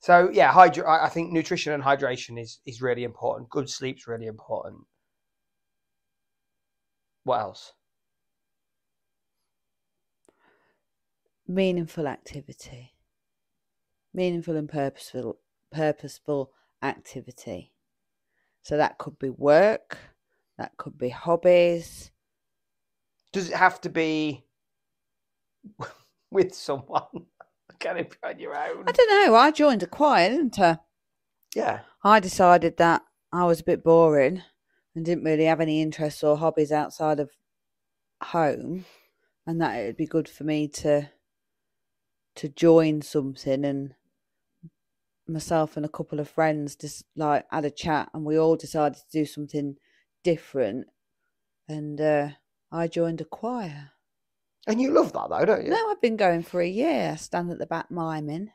So yeah, hydra- I think nutrition and hydration is is really important. Good sleep's really important. What else? Meaningful activity. Meaningful and purposeful purposeful activity. So that could be work, that could be hobbies. Does it have to be with someone? Can it be on your own? I don't know. I joined a choir, didn't I? Yeah. I decided that I was a bit boring and didn't really have any interests or hobbies outside of home, and that it'd be good for me to to join something. And myself and a couple of friends just like had a chat, and we all decided to do something different. And uh, I joined a choir. And you love that though, don't you? No, I've been going for a year. I stand at the back miming.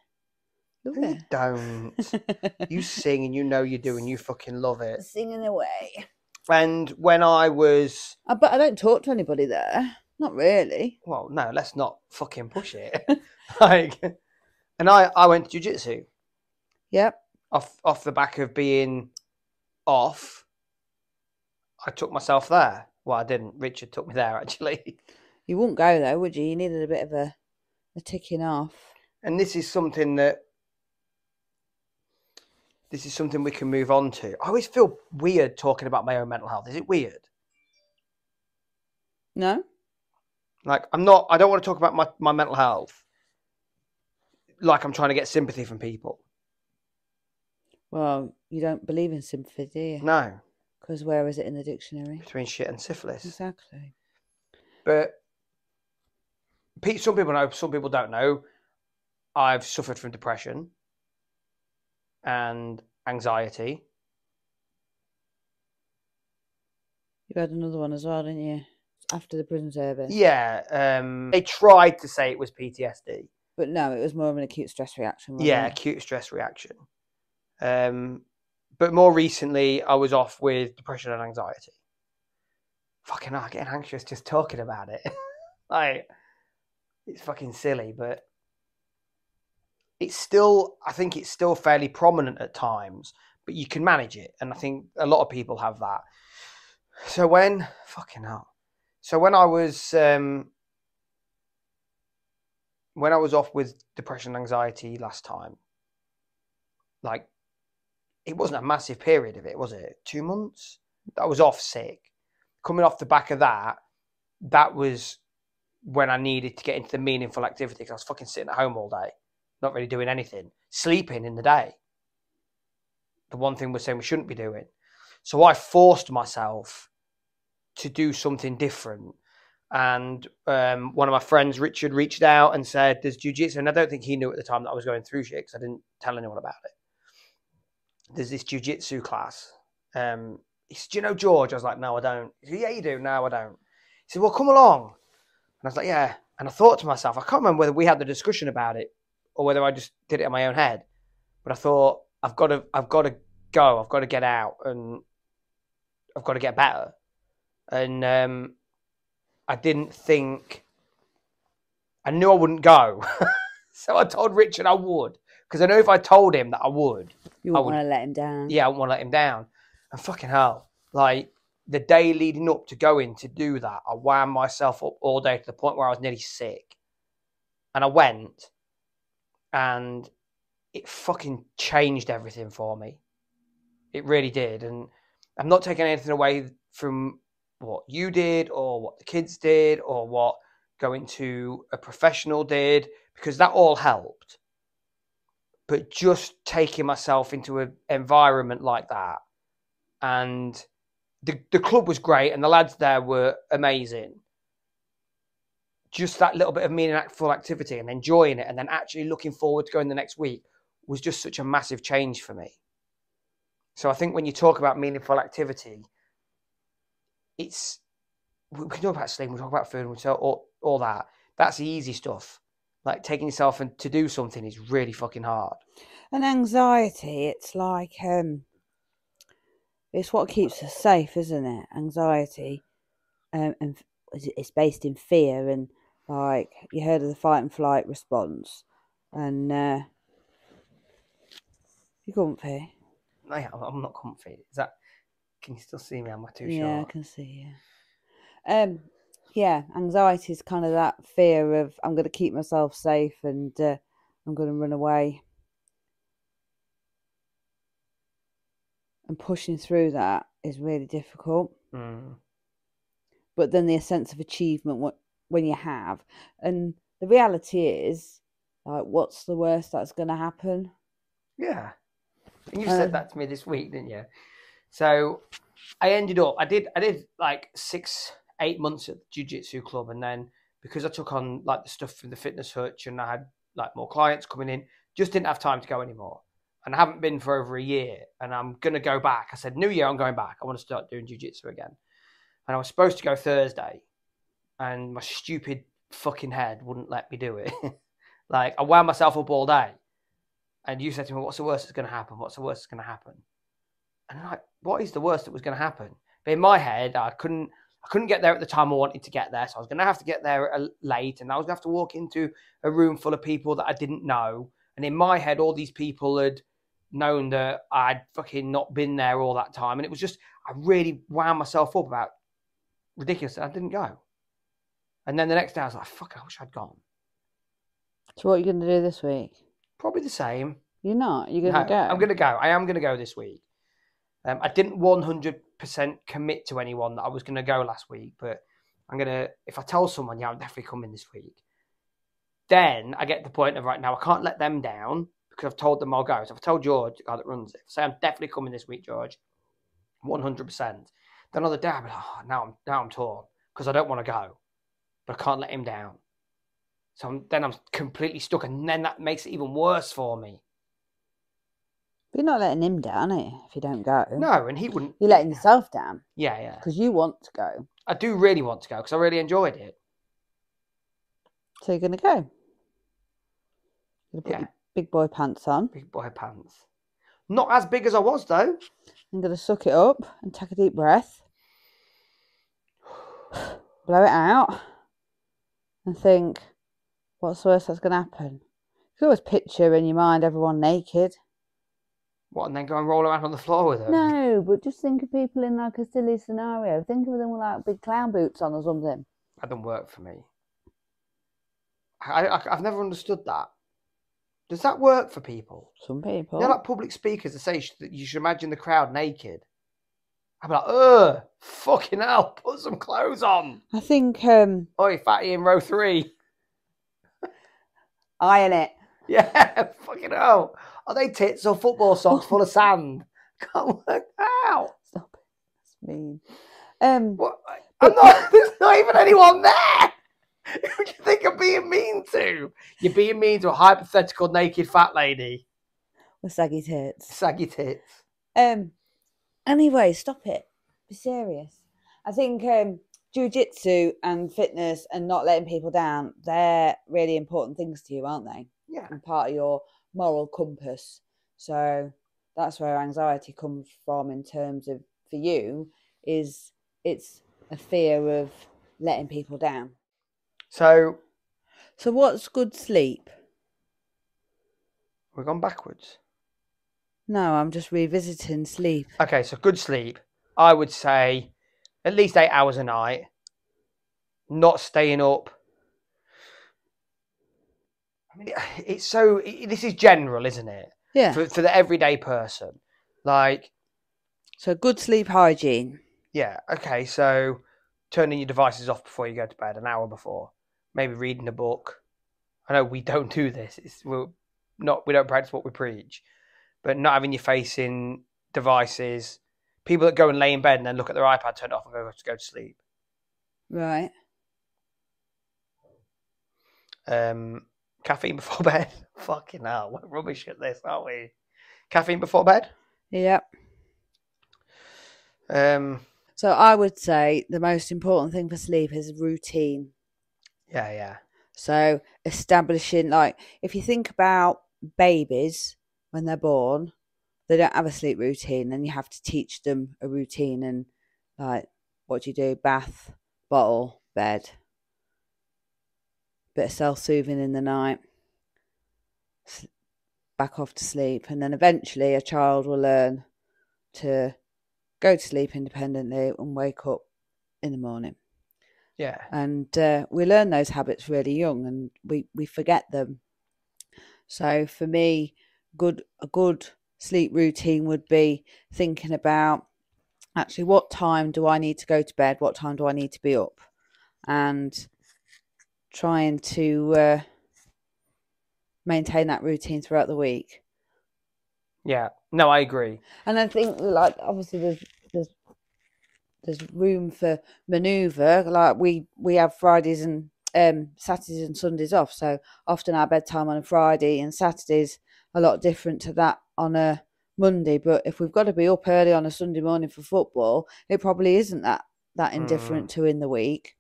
Love you it. don't. you sing and you know you do and you fucking love it. Singing away. And when I was Uh, but I don't talk to anybody there. Not really. well, no, let's not fucking push it. like and I I went to jiu-jitsu Yep. off off the back of being off. I took myself there. Well, I didn't. Richard took me there actually. You wouldn't go though, would you? You needed a bit of a, a ticking off. And this is something that this is something we can move on to. I always feel weird talking about my own mental health. Is it weird? No? Like I'm not I don't want to talk about my, my mental health like I'm trying to get sympathy from people. Well, you don't believe in sympathy, do you? No. Because where is it in the dictionary? Between shit and syphilis. Exactly. But some people know, some people don't know. I've suffered from depression and anxiety. You had another one as well, didn't you? After the prison service. Yeah, um, they tried to say it was PTSD. But no, it was more of an acute stress reaction. Yeah, it? acute stress reaction. Um, but more recently, I was off with depression and anxiety. Fucking, hell, I'm getting anxious just talking about it. like, it's fucking silly, but it's still, I think it's still fairly prominent at times, but you can manage it. And I think a lot of people have that. So when, fucking hell. So when I was, um, when I was off with depression and anxiety last time, like it wasn't a massive period of it, was it? Two months? I was off sick. Coming off the back of that, that was when I needed to get into the meaningful activity because I was fucking sitting at home all day, not really doing anything, sleeping in the day. The one thing we're saying we shouldn't be doing. So I forced myself to do something different. And um, one of my friends, Richard, reached out and said, There's jujitsu. And I don't think he knew at the time that I was going through shit because I didn't tell anyone about it there's this jujitsu class. Um, he said, Do you know George? I was like, No, I don't. He said, Yeah, you do. No, I don't. He said, Well, come along. And I was like, Yeah. And I thought to myself, I can't remember whether we had the discussion about it or whether I just did it in my own head. But I thought, I've got to, I've got to go. I've got to get out and I've got to get better. And um, I didn't think, I knew I wouldn't go. so I told Richard I would. Because I know if I told the day leading up to going to do that, I wound myself up all day to the point where I was nearly sick. And I went, and it fucking changed everything for me. It really did. And I'm not taking anything away from what you did or what the kids did or what going to a professional did, because that all helped but just taking myself into an environment like that and the, the club was great and the lads there were amazing. Just that little bit of meaningful activity and enjoying it and then actually looking forward to going the next week was just such a massive change for me. So i think when you talk about meaningful activity it's we can talk about sleep we talk about food we talk all, all that. That's the easy stuff. Like taking yourself and to do something is really fucking hard. And anxiety, it's like um, it's what keeps us safe, isn't it? Anxiety, um, and it's based in fear, and like you heard of the fight and flight response, and uh, you comfy? No, yeah, I'm not comfy. Is that? Can you still see me? Am I too sure. yeah, short? I can see. you. Um. Yeah, anxiety is kind of that fear of I'm going to keep myself safe and uh, I'm going to run away. And pushing through that is really difficult. Mm. But then the sense of achievement what when you have, and the reality is, like, what's the worst that's going to happen? Yeah. And you Uh, said that to me this week, didn't you? So I ended up I did I did like six, eight months at the jiu-jitsu club and then because I took on like the stuff from the fitness hutch and I had like more clients coming in, just didn't have time to go anymore. And I haven't been for over a year and I'm gonna go back. I said, New year I'm going back. I want to start doing jiu-jitsu again. And I was supposed to go Thursday and my stupid fucking head wouldn't let me do it. like I wound myself up all day. And you said to me, What's the worst that's gonna happen? What's the worst that's gonna happen? And I'm like, what is the worst that was going to happen? But in my head, I couldn't, I couldn't get there at the time I wanted to get there, so I was going to have to get there uh, late, and I was going to have to walk into a room full of people that I didn't know. And in my head, all these people had known that I'd fucking not been there all that time, and it was just, I really wound myself up about ridiculous. I didn't go. And then the next day, I was like, fuck, I wish I'd gone. So what are you going to do this week? Probably the same. You're not. You're going to No, go. I'm going to go. I am going to go this week. Um, I didn't 100% commit to anyone that I was going to go last week, but I'm going to, if I tell someone, yeah, I'm definitely coming this week, then I get the point of right now, I can't let them down because I've told them I'll go. So if I tell George, the guy that runs it, say I'm definitely coming this week, George, 100%. Then on the day, I'm like, oh, now I'm, now I'm torn because I don't want to go, but I can't let him down. So I'm, then I'm completely stuck, and then that makes it even worse for me. But you're not letting him down, are you, if you don't go? No, and he wouldn't. You're letting yourself down Yeah, yeah. because you want to go. I do really want to go because I really enjoyed it. So you're going to go. You're to put Yeah. your big boy pants on. Big boy pants. Not as big as I was though. I'm to suck it up and take a deep breath. Blow it out. And think, what's the worst that's going to happen? You can always picture in your mind everyone naked. What, and then go and roll around on the floor with them? No, but just think of people in like a silly scenario. Think of them with like big clown boots on or something. That doesn't work for me. I, I, I've never understood that. Does that work for people? Some people. They're like public speakers that say that you should imagine the crowd naked. I'm like, ugh, fucking hell, put some clothes on. I think um Oi, fatty in row three. iron it. Yeah, fucking hell. Are they tits or football socks full of sand? Can't work out. Stop it. That's mean. Um What? I'm not. There's not even anyone there. Who do you think I'm being mean to? You're being mean to a hypothetical naked fat lady. with saggy tits. Saggy tits. Um. Anyway, stop it. Be serious. I think um, jujitsu and fitness and not letting people down, they're really important things to you, aren't they? Yeah. And part of your moral compass. So that's where anxiety comes from in terms of, for you, is it's a fear of letting people down. So So what's good sleep? we've gone backwards. No, I'm just revisiting sleep. Okay, so good sleep. I would say at least eight hours a night. Not staying up. I mean, it's so. It, this is general, isn't it? Yeah. For for the everyday person, like So good sleep hygiene. Yeah. Okay. So turning your devices off before you go to bed, an hour before. Maybe reading a book. I know we don't do this. It's we're not. We don't practice what we preach. But not having your face in devices. People that go and lay in bed and then look at their iPad, turn it off, and go to go to sleep. Right. Um, caffeine before bed. Fucking hell, what rubbish at this, aren't we? Caffeine before bed. Yep. Um, So I would say the most important thing for sleep is routine. Yeah, yeah, So establishing like if you think about babies when they're born, they don't have a sleep routine and you have to teach them a routine and like what do you do? Bath, bottle, bed. Bit of self soothing in the night. Back off to sleep. And then eventually a child will learn to go to sleep independently and wake up in the morning. Yeah. And uh, we learn those habits really young and we, we forget them. So for me, good a good sleep routine would be thinking about actually what time do I need to go to bed, what time do I need to be up, and trying to uh, maintain that routine throughout the week. Yeah. No, I agree. And I think like obviously there's there's room for manoeuvre. Like we we have Fridays and um Saturdays and Sundays off, so often our bedtime on a Friday and Saturdays a lot different to that on a Monday. But if we've got to be up early on a Sunday morning for football, it probably isn't that that indifferent to in the week.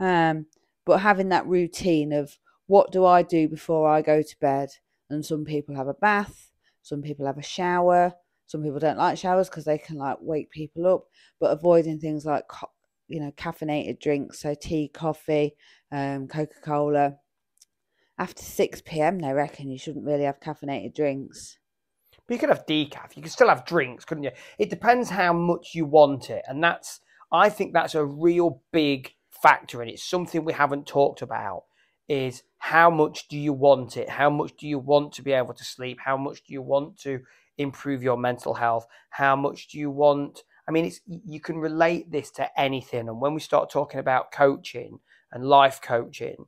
Um, but having that routine of what do I do before I go to bed? And some people have a bath, some people have a shower, some people don't like showers because they can like wake people up. But avoiding things like you know caffeinated drinks, so tea, coffee, um, Coca Cola. After six pm, they reckon you shouldn't really have caffeinated drinks. But you could have decaf. You could still have drinks, couldn't you? It depends how much you want it, and that's I think that's a real big factor, and it's something we haven't talked about. Is how much do you want it? How much do you want to be able to sleep? How much do you want to improve your mental health? How much do you want? I mean, it's you can relate this to anything, and when we start talking about coaching and life coaching,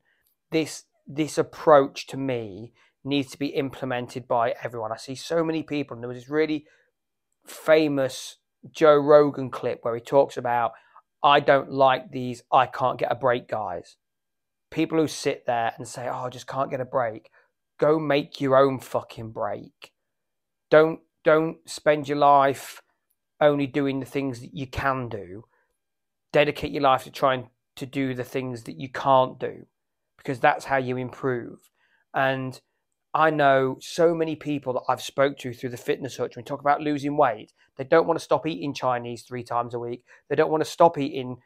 this this approach to me needs to be implemented by everyone. I see so many people, and there was this really famous Joe Rogan clip where he talks about, I don't like these I can't get a break guys. People who sit there and say, Oh, I just can't get a break. Go make your own fucking break. Don't don't spend your life only doing the things that you can do. Dedicate your life to trying to do the things that you can't do because that's how you improve. And I know so many people that I've spoke to through the fitness hutch. When we talk about losing weight, they don't want to stop eating Chinese three times a week. They don't want to stop eating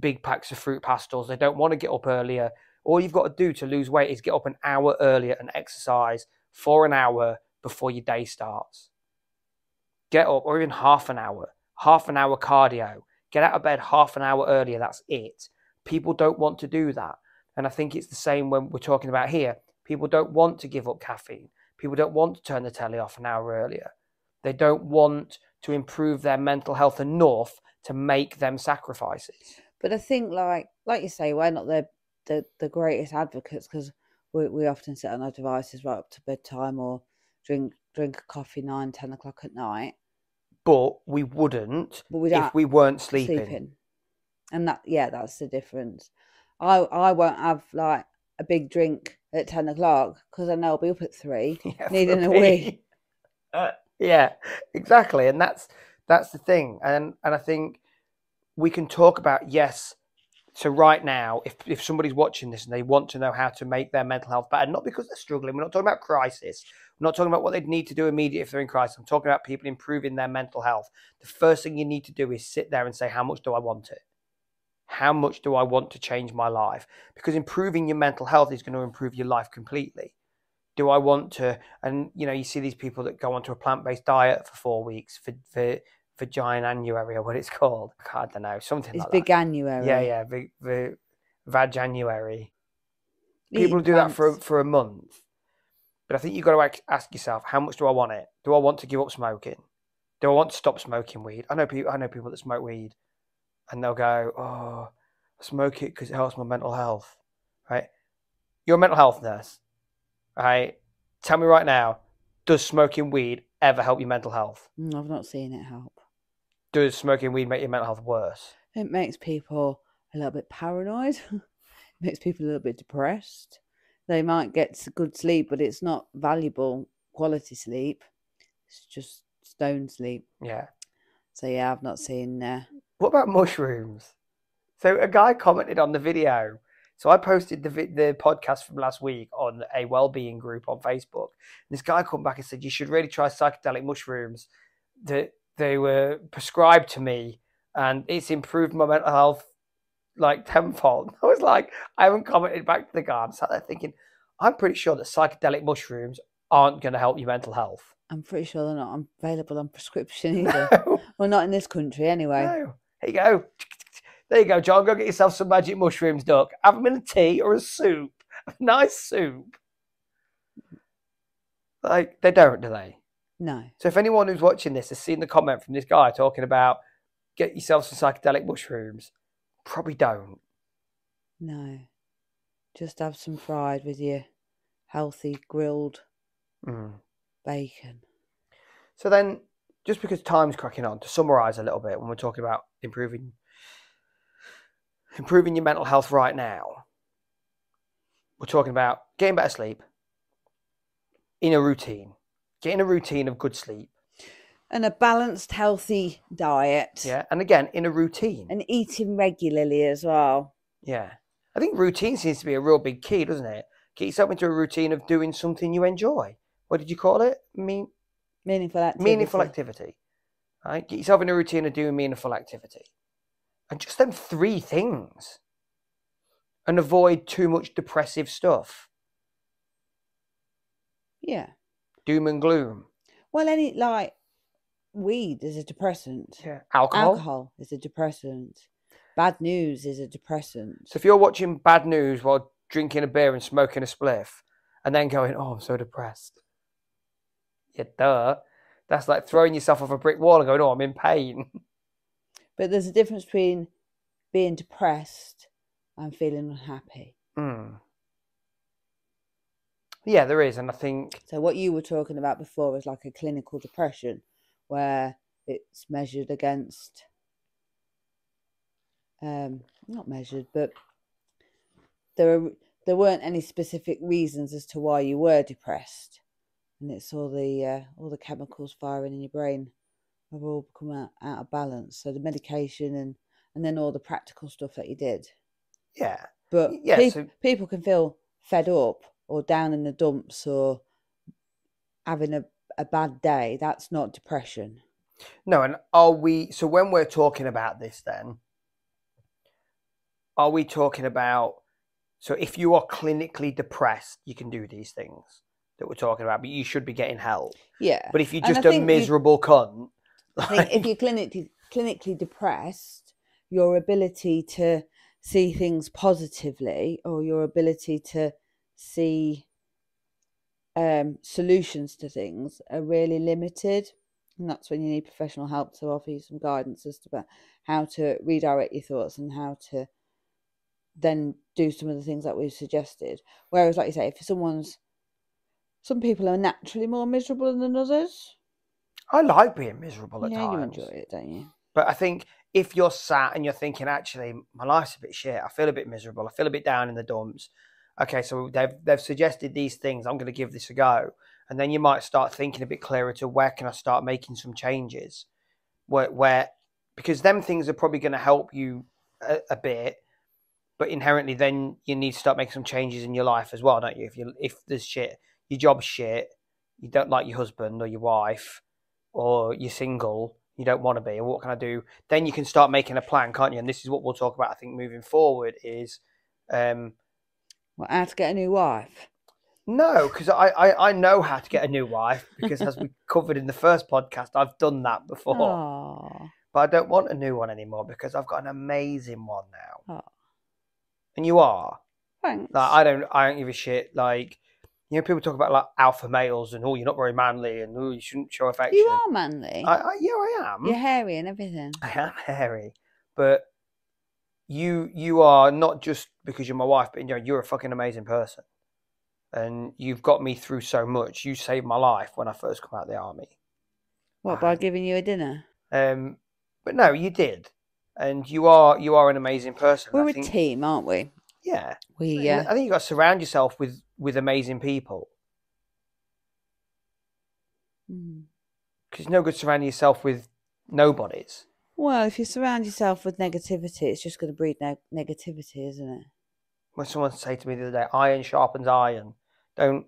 big packs of Fruit Pastilles. They don't want to get up earlier. All you've got to do to lose weight is get up an hour earlier and exercise for an hour before your day starts. Get up, or even half an hour, half an hour cardio. Get out of bed half an hour earlier. That's it. People don't want to do that. And I think it's the same when we're talking about here People don't want to give up caffeine. People don't want to turn the telly off an hour earlier. They don't want to improve their mental health enough to make them sacrifices. But I think, like like you say, we're not the the, the greatest advocates because we, we often sit on our devices right up to bedtime or drink drink a coffee nine ten o'clock at night. But we wouldn't But we if we weren't sleeping. sleeping. And that yeah, that's the difference. I I won't have like a big drink at ten o'clock because I know I'll be up at three. Yeah, Needing a wee. Uh, yeah, exactly, and that's that's the thing, and and I think we can talk about yes. So right now, if if somebody's watching this and they want to know how to make their mental health better, not because they're struggling, we're not talking about crisis. We're not talking about what they'd need to do immediately if they're in crisis. I'm talking about people improving their mental health. The first thing you need to do is sit there and say, how much do I want it? How much do I want to change my life? Because improving your mental health is going to improve your life completely. Do I want to? And you know, you see these people that go onto a plant-based diet for four weeks for for vaginanuary or what it's called. I don't know, something It's like big that. January. Yeah, yeah, the the Veganuary. Eating People do that for for a month, but I think you've got to ask yourself, how much do I want it? Do I want to give up smoking? Do I want to stop smoking weed? I know people. I know people that smoke weed, and they'll go, "Oh, I smoke it because it helps my mental health." Right? You're a mental health nurse, right? Tell me right now, does smoking weed ever help your mental health? Mm, I've not seen it help. Does smoking weed make your mental health worse? It makes people a little bit paranoid. it makes people a little bit depressed. They might get good sleep, but it's not valuable quality sleep. It's just stone sleep. Yeah. So yeah, I've not seen. Uh, What about mushrooms? So a guy commented on the video. So I posted the the podcast from last week on a well-being group on Facebook. This guy come back and said you should really try psychedelic mushrooms. That they were prescribed to me, and it's improved my mental health like tenfold. I was like, I haven't commented back to the guy. I'm sat there thinking, I'm pretty sure that psychedelic mushrooms aren't going to help your mental health. I'm pretty sure they're not available on prescription either. No, well, not in this country anyway. no. Here you go. There you go, John. Go get yourself some magic mushrooms, duck. Have them in a tea or a soup. A nice soup. Like, they don't, do they? No. So if anyone who's watching this has seen the comment from this guy talking about get yourself some psychedelic mushrooms, probably don't. No. Just have some fried with your healthy grilled Mm. bacon. So then, just because time's cracking on, to summarise a little bit, when we're talking about improving improving your mental health right now, we're talking about getting better sleep in a routine, getting a routine of good sleep. And a balanced, healthy diet. Yeah, and again in a routine. And eating regularly as well. Yeah, I think routine seems to be a real big key, doesn't it? Get yourself into a routine of doing something you enjoy. What did you call it? Mean Meaningful activity. meaningful activity. Right? Get yourself in a routine of doing meaningful activity. And just them three things. And avoid too much depressive stuff. Yeah. Doom and gloom. Well, any like weed is a depressant. Yeah. Alcohol. Alcohol is a depressant. Bad news is a depressant. So if you're watching bad news while drinking a beer and smoking a spliff and then going, Oh, I'm so depressed. Yeah, duh. That's like throwing yourself off a brick wall and going, Oh, I'm in pain. But there's a difference between being depressed and feeling unhappy. Hmm. Yeah, there is, and I think So what you were talking about before is like a clinical depression, where it's measured against, um, not measured, but there are there weren't any specific reasons as to why you were depressed, and it's all the uh, all the chemicals firing in your brain have all become out, out of balance. So the medication and and then all the practical stuff that you did. yeah. But Yeah, peop- so- people can feel fed up or down in the dumps or having a, a bad day. That's not depression. No, and are we so when we're talking about this then are we talking about so if you are clinically depressed, you can do these things that we're talking about, but you should be getting help. Yeah. But if you're just a think you- miserable cunt, I think if you're clinically clinically depressed, your ability to see things positively or your ability to see um, solutions to things are really limited. And that's when you need professional help to offer you some guidance as to about how to redirect your thoughts and how to then do some of the things that we've suggested. Whereas, like you say, if someone's some people are naturally more miserable than others. I like being miserable at yeah, you times. enjoy it, don't you? But I think if you're sat and you're thinking, actually, my life's a bit shit, I feel a bit miserable, I feel a bit down in the dumps. Okay, so they've they've suggested these things. I'm going to give this a go, and then you might start thinking a bit clearer to where can I start making some changes, where where because them things are probably going to help you a, a bit, but inherently then you need to start making some changes in your life as well, don't you? If you if there's shit, your job's shit, you don't like your husband or your wife, or you're single, you don't want to be, and what can I do? Then you can start making a plan, can't you? And this is what we'll talk about, I think, moving forward is um, Well, how to get a new wife? no, because I, I, I know how to get a new wife because as we covered in the first podcast, I've done that before. Oh, But I don't want a new one anymore because I've got an amazing one now. Oh. And you are. thanks. Like I don't I don't give a shit. Like you know, people talk about like alpha males and oh you're not very manly and oh you shouldn't show affection. you are manly. I, I yeah, I am. You're hairy and everything. I am hairy, but you you are not just because you're my wife, but you know you're a fucking amazing person, and you've got me through so much. You saved my life when I first come out of the army. What by Wow. giving you a dinner? Um, but no, you did, and you are you are an amazing person. We're I a think, team, aren't we? Yeah, We I think you got to surround yourself with with amazing people Mm. because it's no good surrounding yourself with nobodies. Well, if you surround yourself with negativity, it's just going to breed neg negativity, isn't it? when someone said to me the other day, iron sharpens iron. Don't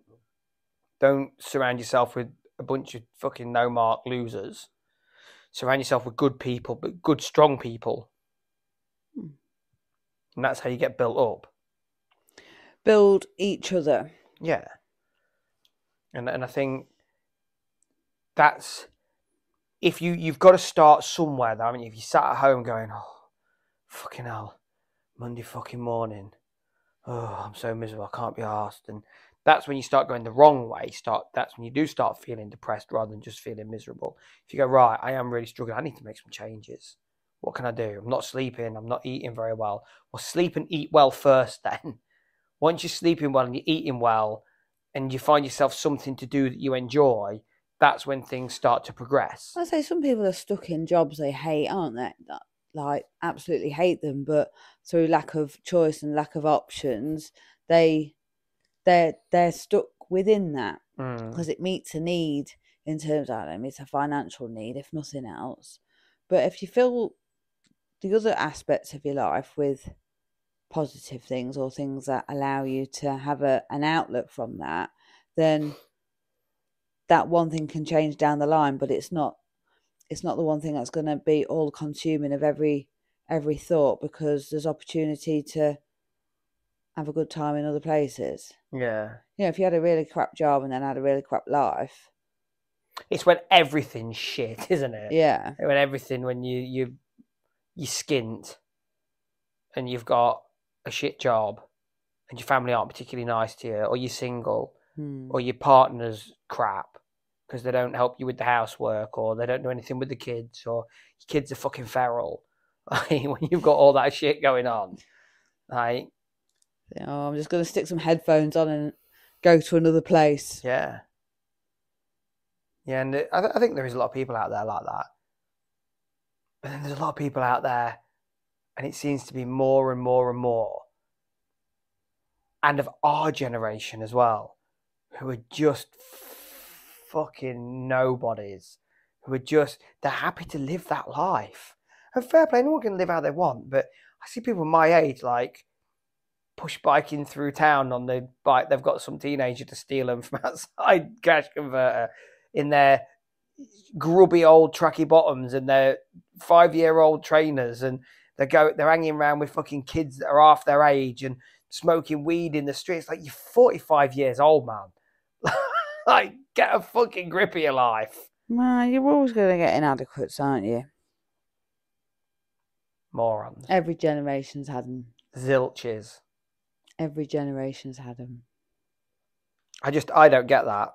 don't surround yourself with a bunch of fucking no mark losers. Surround yourself with good people, but good strong people. Hmm. And that's how you get built up. Build each other. Yeah. and and I think that's if you you've got to start somewhere. Though, I mean, if you sat at home going, "Oh, fucking hell, Monday fucking morning, oh, I'm so miserable, I can't be asked," and that's when you start going the wrong way. Start that's when you do start feeling depressed rather than just feeling miserable. If you go, right, I am really struggling, I need to make some changes. What can I do? I'm not sleeping, I'm not eating very well. Well, sleep and eat well first then. Once you're sleeping well and you're eating well and you find yourself something to do that you enjoy, that's when things start to progress. I say some people are stuck in jobs they hate, aren't they? Like absolutely hate them, but through lack of choice and lack of options, they they're they're stuck within that Mm. because it meets a need in terms of I don't know, it's a financial need if nothing else. But if you fill the other aspects of your life with positive things or things that allow you to have a an outlook from that, then that one thing can change down the line, but it's not it's not the one thing that's going to be all consuming of every every thought because there's opportunity to have a good time in other places. Yeah. You know, if you had a really crap job and then had a really crap life, It's when everything's shit, isn't it? yeah, When everything, when you you you skint, and you've got a shit job, and your family aren't particularly nice to you, or you're single, hmm. or your partner's crap because they don't help you with the housework, or they don't do anything with the kids, or your kids are fucking feral. when you've got all that shit going on, like oh, I'm just going to stick some headphones on and go to another place. Yeah. Yeah, and I, th- I think there is a lot of people out there like that. But then there's a lot of people out there, and it seems to be more and more and more, and of our generation as well, who are just fucking nobodies, who are just, they're happy to live that life. And fair play, no one can live how they want, but I see people my age, like, push biking through town on the bike. They've got some teenager to steal them from outside cash converter in their grubby old tracky bottoms and their five year old trainers, and they go they're hanging around with fucking kids that are half their age and smoking weed in the streets. Like you're 45 years old, man. like get a fucking grip of your life. Man, you're always going to get inadequates, aren't you? Morons, Every generation's had them. zilches. Every generation's had them. I just I don't get that.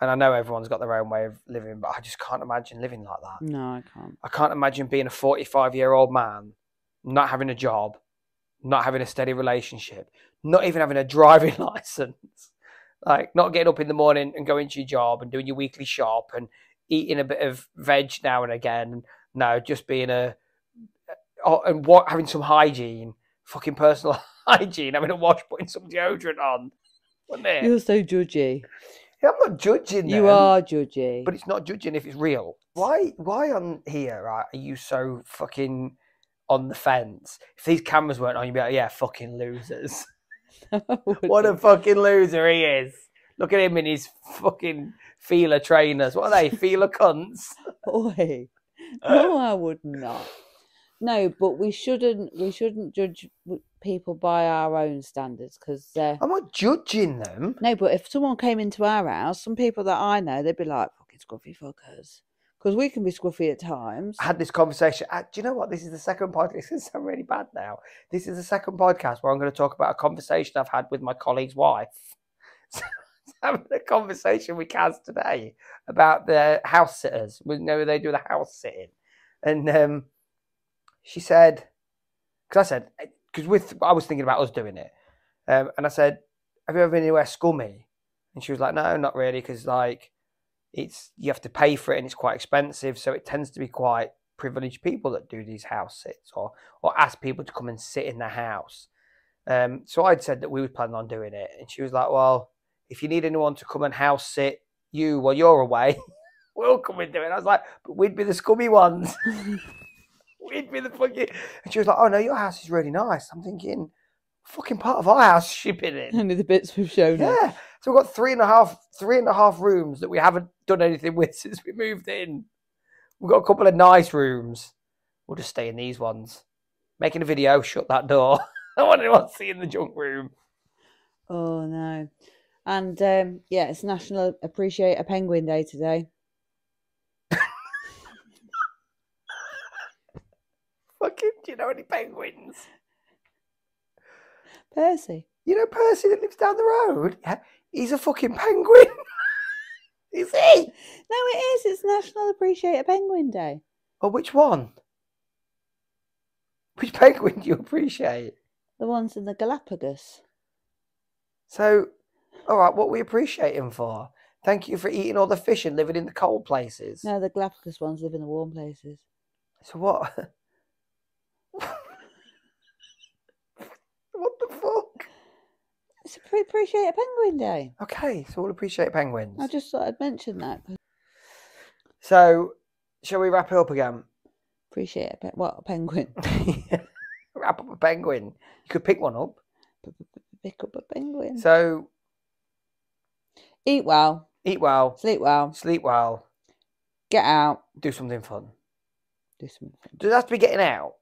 And I know everyone's got their own way of living, but I just can't imagine living like that. No, I can't. I can't imagine being a 45 year old man, not having a job, not having a steady relationship, not even having a driving license. Like, not getting up in the morning and going to your job and doing your weekly shop and eating a bit of veg now and again. And no, just being a, and what, having some hygiene, fucking personal hygiene, having a wash, putting some deodorant on. Wouldn't it? You're so judgy. Yeah, I'm not judging You are judgy. but it's not judging if it's real. Why? Why on here right, are you so fucking on the fence? If these cameras weren't on, you'd be like, yeah, fucking losers. what a fucking loser he is. Look at him in his fucking Fila trainers. What are they? Fila cunts. Oi. No, I would not. No, but we shouldn't. We shouldn't judge people by our own standards because. Uh, I'm not judging them. no, but if someone came into our house, some people that I know, they'd be like, "Fucking scruffy fuckers," because we can be scruffy at times. I had this conversation. do you know what? This is the second podcast. This is sound really bad now. This is the second podcast where I'm going to talk about a conversation I've had with my colleague's wife. So, having a conversation with Kaz today about the house sitters. We know they do the house sitting, and um, she said, because I said, because with I was thinking about us doing it, um, and I said, "Have you ever been anywhere scummy?" And she was like, "No, not really, because like." It's you have to pay for it and it's quite expensive, so it tends to be quite privileged people that do these house sits or or ask people to come and sit in their house. Um, so I'd said that we were planning on doing it, and she was like, "Well, if you need anyone to come and house sit you while you're away, we'll come and do it." And I was like, "But we'd be the scummy ones. we'd be the fucking." And she was like, "Oh no, your house is really nice." I'm thinking, "Fucking part of our house shipping in." Only the bits we've shown her. So we've got three and a half, three and a half rooms that we haven't done anything with since we moved in. We've got a couple of nice rooms. We'll just stay in these ones. Making a video, shut that door. I want anyone seeing the junk room. Oh no. And um, yeah, it's National Appreciate a Penguin Day today. Fucking, do you know any penguins? Percy. You know Percy that lives down the road? Yeah, he's a fucking penguin. is he? No, it is. It's National Appreciate a Penguin Day. Well, which one? Which penguin do you appreciate? The ones in the Galapagos. So, all right, what we appreciate him for? Thank you for eating all the fish and living in the cold places. No, the Galapagos ones live in the warm places. So what? what the fuck? It's Appre- Appreciate a Penguin Day. Okay, so we'll appreciate penguins. I just thought I'd mention that. So, shall we wrap it up again? Appreciate a pe- what a penguin. wrap up a penguin. You could pick one up. Pick up a penguin. So, Eat well, eat well, sleep well, sleep well, get out, do something fun. do something. Does it have to be getting out?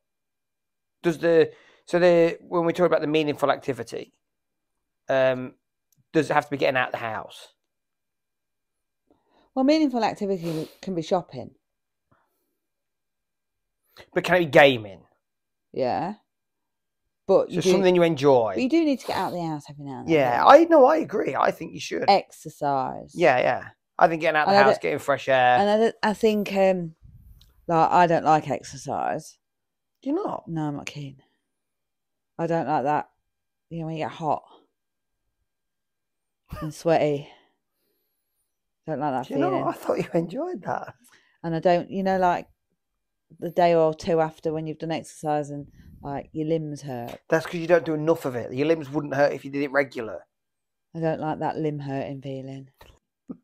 Does the so the when we talk about the meaningful activity, um, does it have to be getting out of the house? Well, meaningful activity can be shopping. But can it be gaming? Yeah. But So do, something you enjoy. but you do need to get out of the house every now and then. yeah. I know. I agree. I think you should. exercise. Yeah, yeah. I think getting out of the And house, getting fresh air. And I, I think, um, like, I don't like exercise. Do you not? No, I'm not keen. I don't like that. You know, when you get hot and sweaty. Don't like that Do you feeling. know? I thought you enjoyed that. And I don't, you know, like the day or two after when you've done exercise and like your limbs hurt. That's because you don't do enough of it. Your limbs wouldn't hurt if you did it regular. I don't like that limb hurting feeling.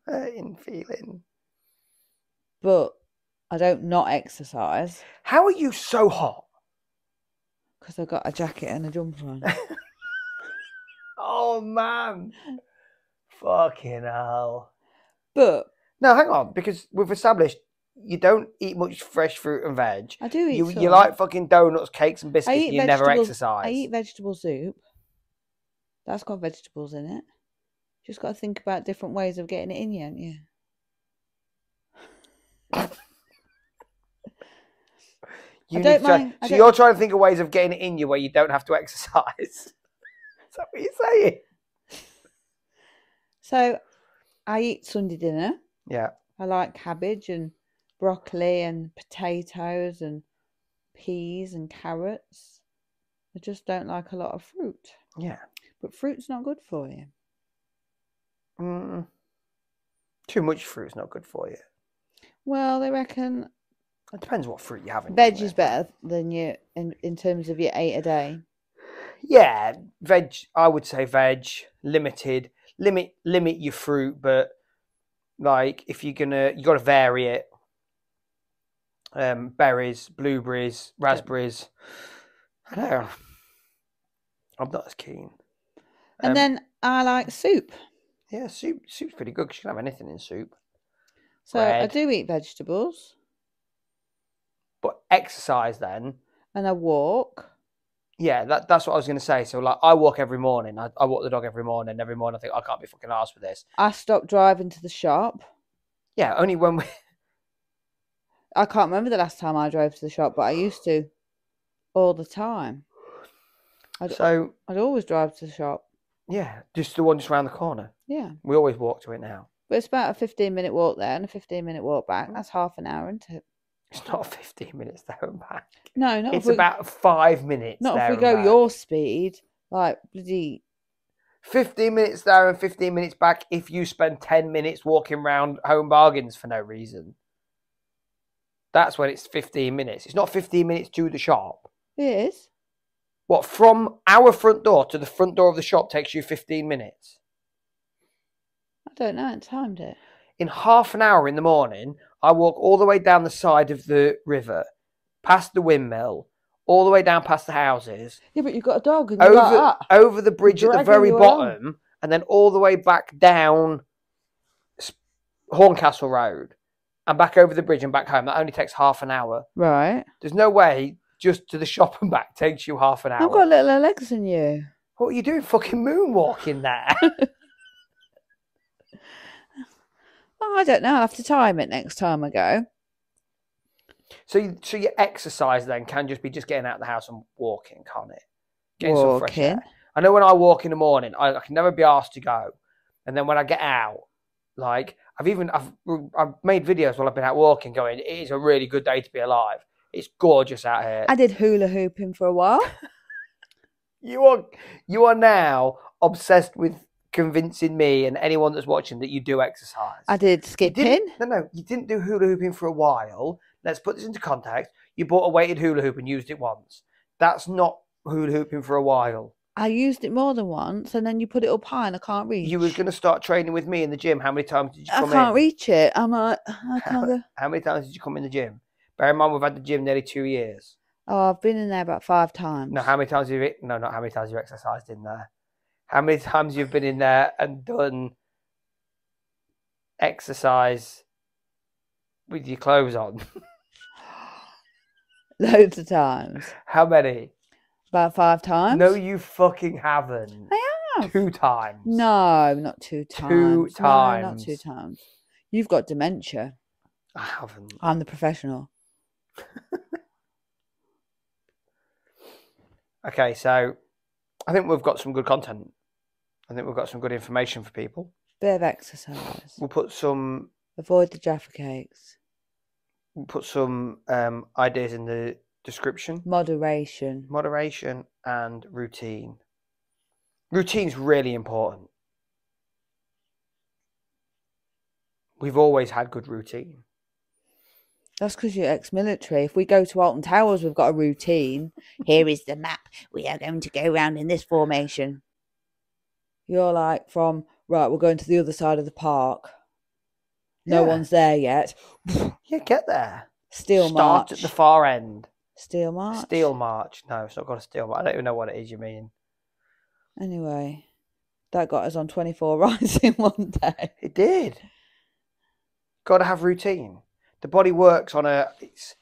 Hurting feeling. But I don't not exercise How are you so hot? because I've got a jacket and a jumper on. Oh man. Fucking hell. but No, hang on, because we've established you don't eat much fresh fruit and veg. I do eat You, some. you like fucking donuts, cakes, and I biscuits. eat and you never vegetables- exercise. I eat vegetable soup. That's got vegetables in it. Just got to think about different ways of getting it in you, haven't you? You I don't to try- mind- I So don't- you're trying to think of ways of getting it in you where you don't have to exercise. Is that what you're saying? So I eat Sunday dinner. Yeah. I like cabbage and broccoli and potatoes and peas and carrots. I just don't like a lot of fruit. Yeah. But fruit's not good for you. Mm. Too much fruit's not good for you. Well, they reckon It depends what fruit you have. in veg is better than you in, in terms of your eight a day. Yeah, veg. I would say veg limited. Limit limit your fruit, but like if you're gonna, you got to vary it. Um, berries, blueberries, raspberries. I don't know. I'm not as keen. And Um, then I like soup. yeah, soup. Soup's pretty good 'cause you can have anything in soup. So I do eat vegetables But exercise then. and I walk. Yeah, that, that's what I was going to say. So, like, I walk every morning. I, I walk the dog every morning. Every morning, I think I can't be fucking arsed with this. I stop driving to the shop. Yeah, only when we. I can't remember the last time I drove to the shop, but I used to all the time. I'd, So, I'd always drive to the shop. yeah, just the one just around the corner. Yeah. We always walk to it now. But it's about a 15 minute walk there and a 15 minute walk back. Mm. That's half an hour, isn't it? It's not 15 minutes there and back. No, not It's we, about five minutes. not if we go back. your speed. Like, bloody. 15 minutes there and 15 minutes back if you spend 10 minutes walking around home bargains for no reason. That's when it's 15 minutes. It's not 15 minutes to the shop. It is. What, from our front door to the front door of the shop takes you 15 minutes? I don't know. I timed it. In half an hour in the morning, I walk all the way down the side of the river, past the windmill, all the way down past the houses, Yeah, but you've got a dog and you're like over, over the bridge at the very along. bottom, and then all the way back down Horncastle Road and back over the bridge and back home. That only takes half an hour. Right. There's no way just to the shop and back takes you half an hour. I've got little legs in you. What are you doing? Fucking moonwalking there. Oh, I don't know. I'll have to time it next time I go. So, you, so your exercise then can just be just getting out of the house and walking, can't it? Getting some fresh air. Walking. I know when I walk in the morning, I, I can never be asked to go, and then when I get out, like I've even I've I've made videos while I've been out walking, going, it is a really good day to be alive. It's gorgeous out here. I did hula hooping for a while. You are you are now obsessed with convincing me and anyone that's watching that you do exercise. I did skipping. No, no, you didn't do hula hooping for a while. Let's put this into context. You bought a weighted hula hoop and used it once. That's not hula hooping for a while. I used it more than once, and then you put it up high, and I can't reach. You was going to start training with me in the gym. How many times did you I come I can't in? reach it. I'm like, I can't go. How many times did you come in the gym? Bear in mind, we've had the gym nearly two years. Oh, I've been in there about five times. No, how many times have you? No, not how many times you exercised in there. How many times you've been in there and done exercise with your clothes on? Loads of times. how many? About five times. No, you fucking haven't. I have. Two times. No, not two times. Two No, not two times. times. You've got dementia. I haven't. I'm the professional. Okay, so I think we've got some good content. I think we've got some good information for people. Bit of exercise. We'll put some Avoid the Jaffa cakes. we'll put some um, ideas in the description. Moderation. Moderation and routine. Routine's really important. We've always had good routine. That's because you're ex-military. If we go to Alton Towers, we've got a routine. Here is the map. We are going to go round in this formation. You're like from right. We're going to the other side of the park. No Yeah. one's there yet. Yeah, get there. Steel Start march. at the far end. Steel march. Steel march. No, it's not got a steel march. I don't even know what it is you mean. Anyway, that got us on 24 rides in one day. It did. Got to have routine. The body works on a. It's,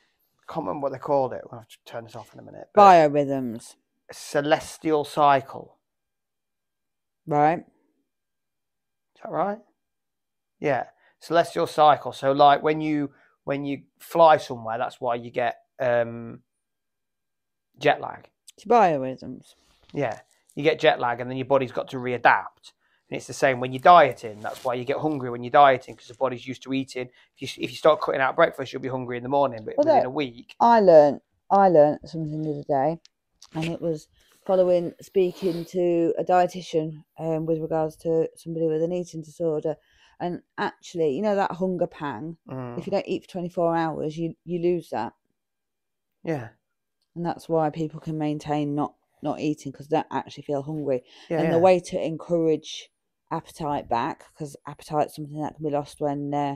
I can't remember what they called it. We'll have to turn this off in a minute. Biorhythms, a celestial cycle. Right? Is that right? Yeah, celestial cycle. So like when you when you fly somewhere, that's why you get um, jet lag. It's biorhythms. Yeah, you get jet lag, and then your body's got to readapt. And it's the same when you're dieting. That's why you get hungry when you're dieting because the body's used to eating. If you if you start cutting out breakfast, you'll be hungry in the morning. But Well, within that- a week, I learnt I learnt something the other day, and it was following speaking to a dietitian um, with regards to somebody with an eating disorder. And actually, you know that hunger pang. mm, If you don't eat for twenty four hours, you you lose that, yeah, and that's why people can maintain not not eating because they don't actually feel hungry. yeah, and yeah. the way to encourage appetite back because appetite's something that can be lost when uh,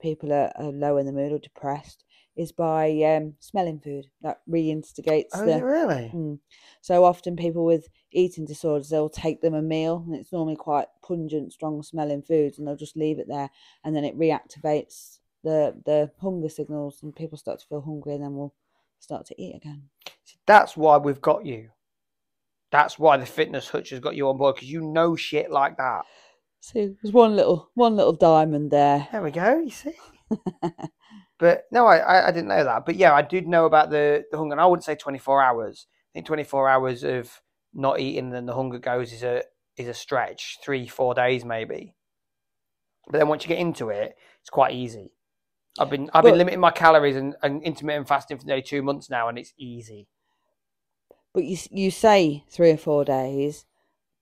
people are, are low in the mood or depressed is by um, smelling food that reinstigates Oh, the really? Mm. so often people with eating disorders they'll take them a meal and it's normally quite pungent strong smelling foods and they'll just leave it there and then it reactivates the the hunger signals and people start to feel hungry and then will start to eat again See, that's why we've got you. That's why the fitness hutch has got you on board because you know shit like that. so there's one little one little diamond there There we go. You see. But no, I, I, I didn't know that. But yeah, I did know about the, the hunger. And I wouldn't say 24 hours. I think 24 hours of not eating and then the hunger goes is a is a stretch. Three, four days maybe. But then once you get into it, it's quite easy. I've been I've been limiting my calories and, and intermittent fasting for nearly two months now, and it's easy. But you you say three or four days,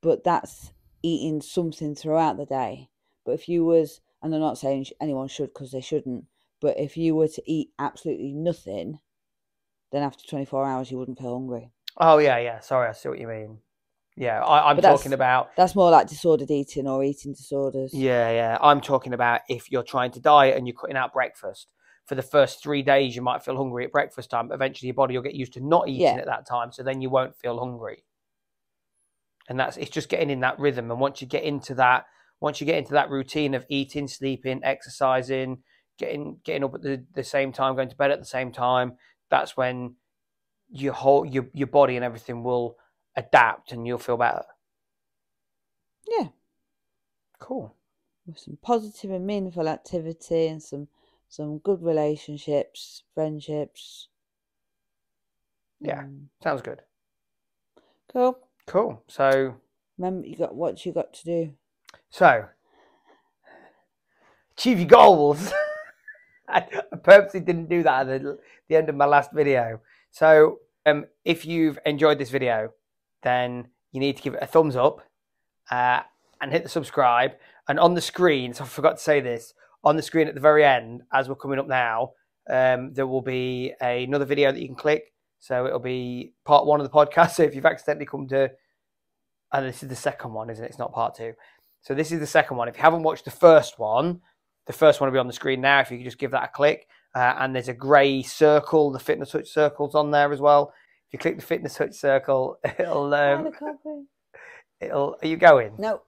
but that's eating something throughout the day. But if you was, and I'm not saying anyone should because they shouldn't, but if you were to eat absolutely nothing, then after 24 hours you wouldn't feel hungry. Oh yeah, yeah. Sorry, I see what you mean. Yeah, I, I'm talking about That's more like disordered eating or eating disorders. Yeah, yeah. I'm talking about if you're trying to diet and you're cutting out breakfast. For the first three days, you might feel hungry at breakfast time. But Eventually, your body will get used to not eating Yeah. at that time, so then you won't feel hungry. And that's it's just getting in that rhythm. And once you get into that, once you get into that routine of eating, sleeping, exercising, getting getting up at the, the same time, going to bed at the same time, that's when your whole your your body and everything will adapt and you'll feel better. Yeah. Cool. with some positive and meaningful activity and some some good relationships, friendships. Yeah. Mm. Sounds good. Cool. Cool. So, Remember, you got what you got to do. so achieve your goals. I purposely didn't do that at the, the end of my last video. So, um, if you've enjoyed this video, then you need to give it a thumbs up uh, and hit the subscribe. And on the screen, so I forgot to say this, on the screen at the very end, as we're coming up now, um, there will be another video that you can click. So it'll be part one of the podcast. So if you've accidentally come to, and this is the second one, isn't it? It's not part two. So this is the second one. If you haven't watched the first one, the first one will be on the screen now. If you could just give that a click, uh, and there's a grey circle, the fitness touch circle's on there as well. If you click the fitness touch circle, it'll um, it'll. Are you going? No.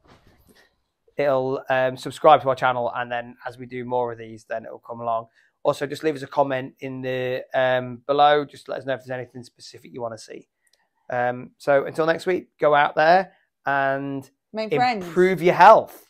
it'll um, subscribe to our channel and then as we do more of these then it'll come along also just leave us a comment in the um, below just let us know if there's anything specific you want to see um, so until next week go out there and Make friends. improve your health